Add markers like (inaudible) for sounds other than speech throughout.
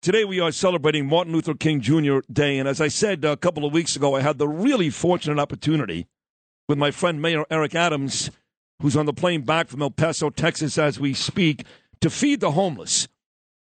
Today we are celebrating Martin Luther King Jr. Day, and as I said uh, a couple of weeks ago, I had the really fortunate opportunity with my friend Mayor Eric Adams, who's on the plane back from El Paso, Texas, as we speak, to feed the homeless.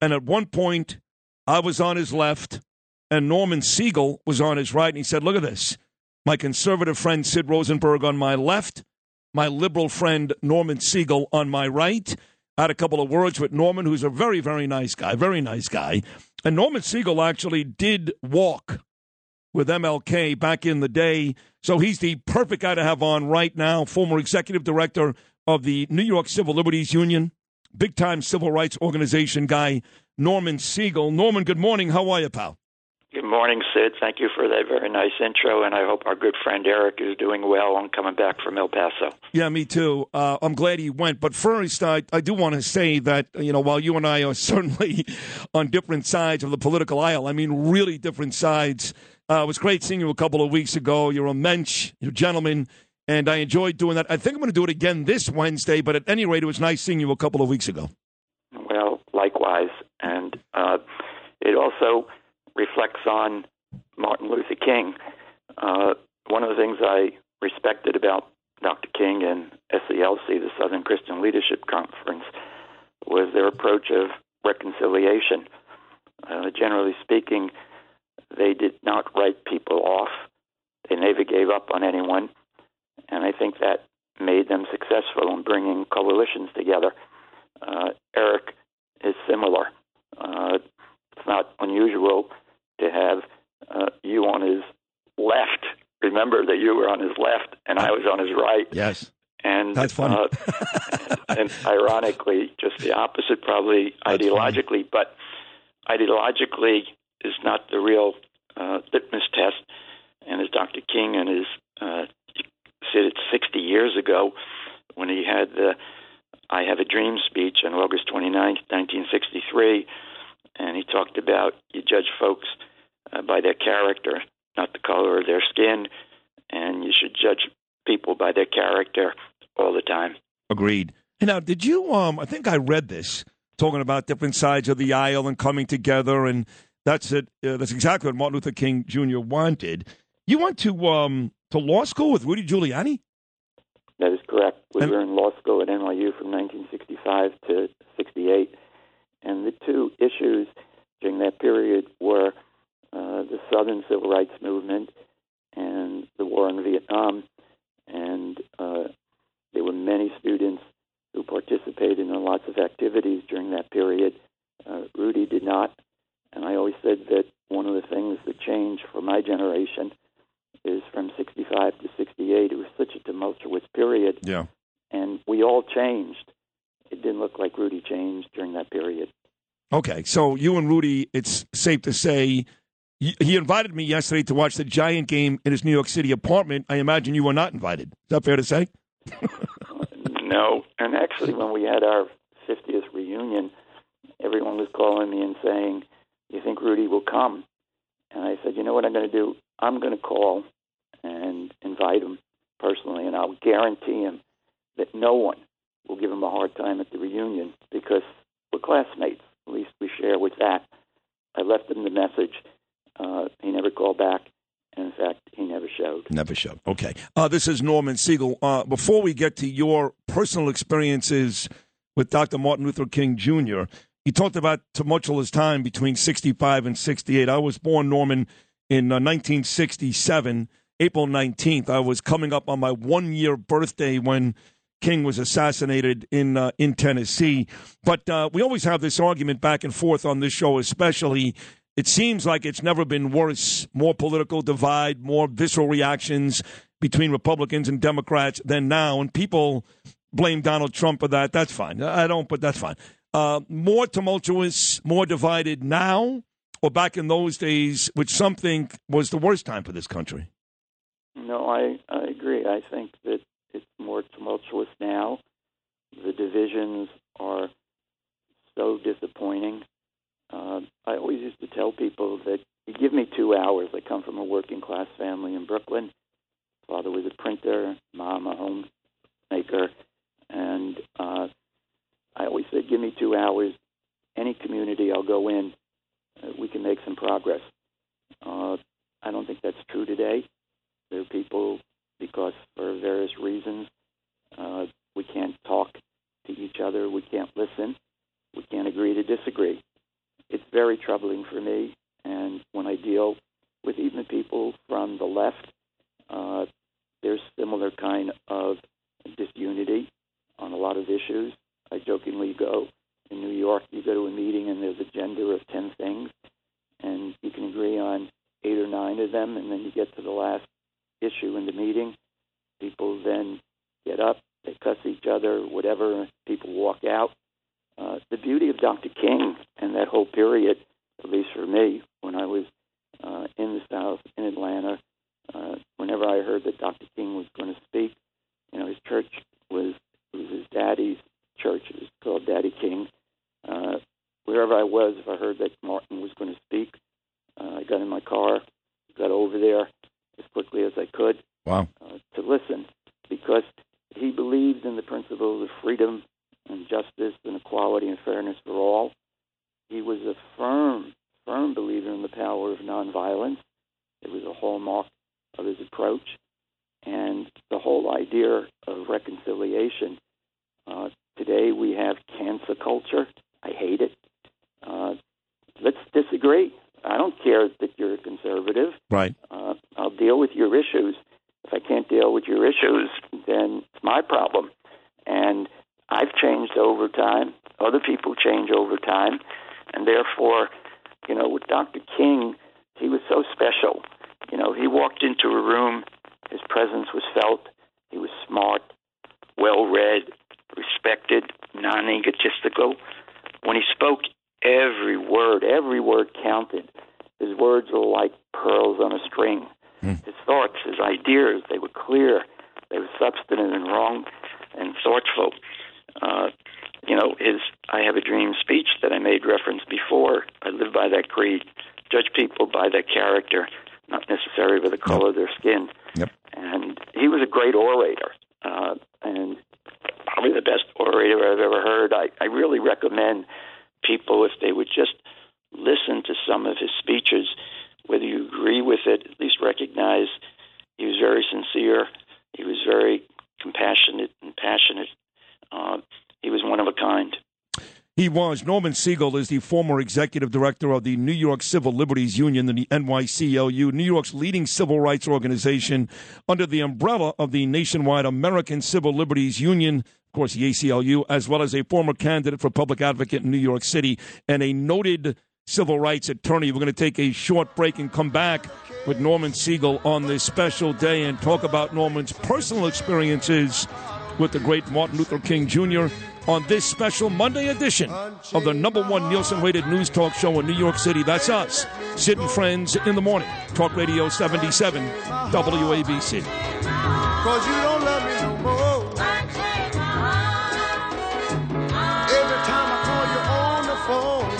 And at one point, I was on his left, and Norman Siegel was on his right, and he said, "Look at this: my conservative friend Sid Rosenberg on my left, my liberal friend Norman Siegel on my right." I had a couple of words with Norman, who's a very, very nice guy, very nice guy. And Norman Siegel actually did walk with MLK back in the day. So he's the perfect guy to have on right now, former executive director of the New York Civil Liberties Union, big time civil rights organization guy, Norman Siegel. Norman, good morning. How are you, pal? Good morning, Sid. Thank you for that very nice intro, and I hope our good friend Eric is doing well on coming back from El Paso. Yeah, me too. Uh, I'm glad he went. But first, I, I do want to say that, you know, while you and I are (laughs) certainly on different sides of the political aisle, I mean, really different sides. Uh, it was great seeing you a couple of weeks ago. You're a mensch, you're a gentleman, and I enjoyed doing that. I think I'm going to do it again this Wednesday, but at any rate, it was nice seeing you a couple of weeks ago. Well, likewise. And uh, it also reflects on Martin Luther King. Uh, one of the things I respected about Dr. King and SCLC, the Southern Christian Leadership Conference, was their approach of reconciliation. Uh, generally speaking, they did not write people off. They never gave up on anyone, and I think that made them successful in bringing coalitions together. Uh, Eric is similar. Uh, it's not unusual to have uh, you on his left. Remember that you were on his left and I was on his right. Yes. And that's funny. Uh, and, (laughs) and, ironically, just the opposite, probably that's ideologically, funny. but ideologically is not the real uh, litmus test. And as Dr. King and his uh, said it 60 years ago when he had the I Have a Dream speech on August 29, 1963, and he talked about you judge folks uh, by their character, not the color of their skin, and you should judge people by their character all the time. Agreed. Now, did you? Um, I think I read this talking about different sides of the aisle and coming together, and that's it. Uh, that's exactly what Martin Luther King Jr. wanted. You went to um, to law school with Rudy Giuliani. That is correct. We And- were in law school at NYU from 1965 to 68, and the two issues during that period were uh, the Southern Civil Rights Movement and the war in Vietnam. And uh, there were many students who participated in lots of activities during that period. Uh, Rudy did not. And I always said that one of the things that changed for my generation is from 65 to 68. It was such a tumultuous period Yeah. and we all changed. It didn't look like Rudy changed during that period. Okay, so you and Rudy, it's safe to say, he invited me yesterday to watch the Giant game in his New York City apartment. I imagine you were not invited. Is that fair to say? (laughs) No, and actually, when we had our 50th reunion, everyone was calling me and saying, "You think Rudy will come?" And I said, "You know what I'm going to do? I'm going to call and invite him personally, and I'll guarantee him that no one will give him a hard time at the reunion because we're classmates. At least we share with that." I left him the message. Uh, he never called back. And in fact, he never showed. Never showed. Okay. Uh, this is Norman Siegel. Uh, before we get to your personal experiences with Dr. Martin Luther King Jr., you talked about tumultuous time between 65 and 68. I was born, Norman, in uh, 1967, April 19th. I was coming up on my one year birthday when King was assassinated in uh, in Tennessee. But uh, we always have this argument back and forth on this show, especially. It seems like it's never been worse. More political divide, more visceral reactions between Republicans and Democrats than now, and people blame Donald Trump for that. That's fine. I don't, but that's fine. Uh, more tumultuous, more divided now, or back in those days, which some think was the worst time for this country? No, I, I agree. I think that it's more tumultuous now. The divisions are so disappointing. Uh, I always used to tell people that you give me two hours. I come from a working class family in Brooklyn. Father was a printer, mom a homemaker, and uh, I always said, give me two hours. Any community I'll go in, uh, we can make some progress. Uh, I don't think that's true today. There are people, because for various reasons, uh, we can't talk to each other, we can't listen, we can't agree to disagree. Very troubling for me, and when I deal with even people from the left, uh, there's similar kind of disunity on a lot of issues. I jokingly go in New York, you go to a meeting and there's a agenda of 10 things, and you can agree on eight or nine of them, and then you get to the last issue in the meeting. People then get up, they cuss each other, whatever, people walk out. Uh, the beauty of Dr. King that whole period, at least for me, when I was uh, in the South, in Atlanta, uh, whenever I heard that Dr. King was going to speak, you know, his church was, was his daddy's church. It was called Daddy King. Uh, wherever I was, if I heard that Martin was going to speak, uh, I got in my car, got over there as quickly as I could Wow. uh, to listen because he believed in the principles of freedom and justice and equality and fairness for all. He was a firm, firm believer in the power of nonviolence. It was a hallmark of his approach. And the whole idea of reconciliation. Uh, today we have cancel culture. I hate it. Uh, let's disagree. I don't care that you're a conservative. Right. Uh, I'll deal with your issues. If I can't deal with your issues, then it's my problem. And I've changed over time. Other people change over time. And therefore, you know, with Dr. King, he was so special. You know, he walked into a room, his presence was felt. He was smart, well read, respected, non egotistical. When he spoke, every word, every word counted. His words were like pearls on a string. His thoughts, his ideas, they were clear, they were substantive and wrong and thoughtful. Uh, you know, his I Have a Dream speech that I made reference before, I live by that creed. Judge people by their character, not necessarily by the color of their skin. Yep. And he was a great orator, uh, and probably the best orator I've ever heard. I, I really recommend people, if they would just listen to some of his speeches, whether you agree with it, at least recognize he was very sincere. He was very compassionate and passionate. Uh, he was one of a kind. He was. Norman Siegel is the former executive director of the New York Civil Liberties Union, the NYCLU, New York's leading civil rights organization under the umbrella of the nationwide American Civil Liberties Union, of course, the ACLU, as well as a former candidate for public advocate in New York City and a noted civil rights attorney. We're going to take a short break and come back with Norman Siegel on this special day and talk about Norman's personal experiences with the great Martin Luther King Jr. on this special Monday edition of the number one Nielsen rated news talk show in New York City. That's us, Sid and Friends in the Morning, Talk Radio 77, WABC. Cause you don't love me no more. Every time I call you on the phone,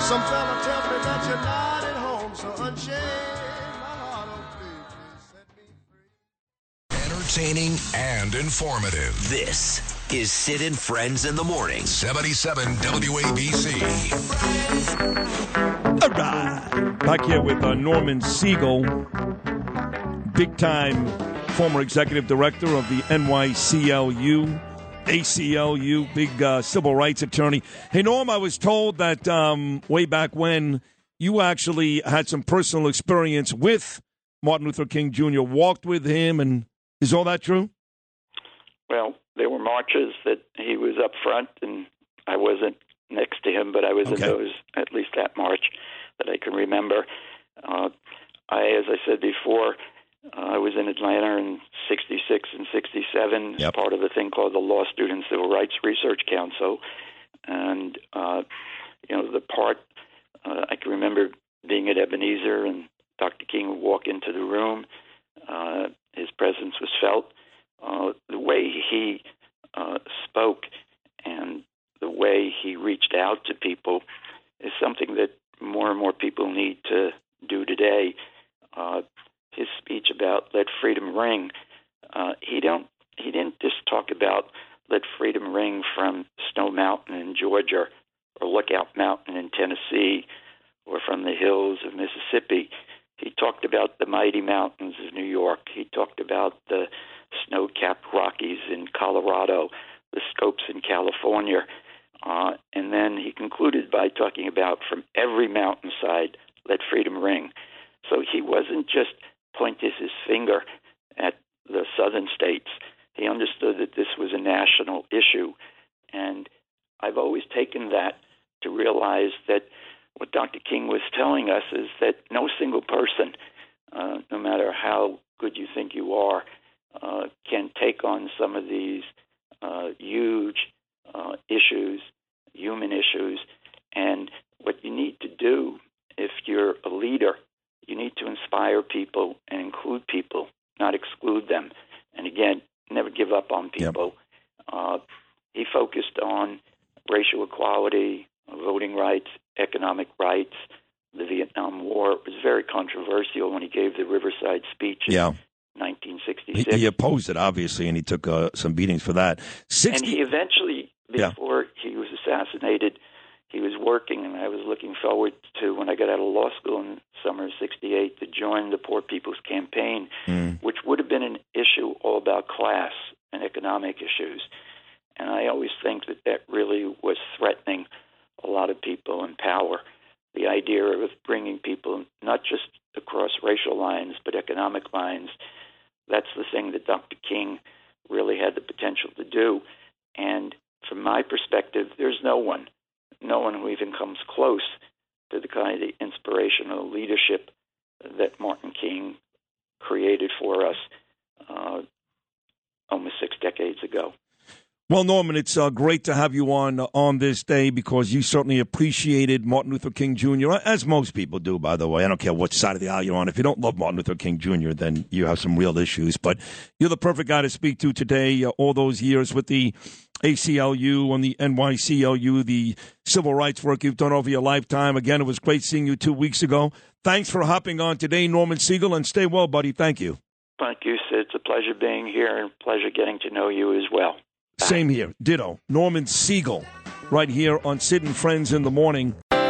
some fella tells me that you're not at home. So unchain my heart, oh please, please set me free. Entertaining and informative. This is Sid and Friends in the Morning. 77 WABC. All right. Back here with uh, Norman Siegel, big time former executive director of the NYCLU, ACLU, big uh, civil rights attorney. Hey, Norm, I was told that um, way back when you actually had some personal experience with Martin Luther King Jr., walked with him, and is all that true? Well, there were marches that he was up front, and I wasn't next to him, but I was Okay. in those, at least that march that I can remember. Uh, I, as I said before, uh, I was in Atlanta in '66 and '67 as part of a thing called the Law Student Civil Rights Research Council, and uh, you know the part uh, I can remember being at Ebenezer and Dr. King would walk into the room. Uh, his presence was felt. Uh, the way he uh, spoke and the way he reached out to people is something that more and more people need to do today. Uh, his speech about "Let Freedom Ring," uh, he don't he didn't just talk about "Let Freedom Ring" from Stone Mountain in Georgia or Lookout Mountain in Tennessee or from the hills of Mississippi. He talked about the mighty mountains of New York. He talked about the snow capped Rockies in The Scopes in California. Uh, and then he concluded by talking about from every mountainside, let freedom ring. So he wasn't just pointing his finger at the southern states. He understood that this was a national issue. And I've always taken that to realize that what Dr. King was telling us is that no single person, uh, no matter how good you think you are, uh, can take on some of these uh, huge uh, issues, human issues. And what you need to do if you're a leader, you need to inspire people and include people, not exclude them. And again, never give up on people. Yep. Uh, he focused on racial equality, voting rights, economic rights, the Vietnam War. It was very controversial when he gave the Riverside speech. Yeah. 1966. He, he opposed it, obviously, and he took uh, some beatings for that. 60- and he eventually, before yeah. he was assassinated, he was working, and I was looking forward to when I got out of law school in summer of '68 to join the Poor People's Campaign, mm. which would have been an issue all about class and economic issues. And I always think that that really was threatening a lot of people in power. The idea of bringing people not just across racial lines but economic lines, that's the thing that Dr. King really had the potential to do. And from my perspective, there's no one, no one who even comes close to the kind of inspirational leadership that Martin King created for us uh, almost six decades ago. Well, Norman, it's uh, great to have you on on this day because you certainly appreciated Martin Luther King Jr. as most people do. By the way, I don't care what side of the aisle you're on. If you don't love Martin Luther King Jr., then you have some real issues. But you're the perfect guy to speak to today. Uh, all those years with the ACLU and the NYCLU, the civil rights work you've done over your lifetime. Again, it was great seeing you two weeks ago. Thanks for hopping on today, Norman Siegel, and stay well, buddy. Thank you. Thank you. It's a pleasure being here and pleasure getting to know you as well. Same here. Ditto. Norman Siegel, right here on Sid and Friends in the Morning.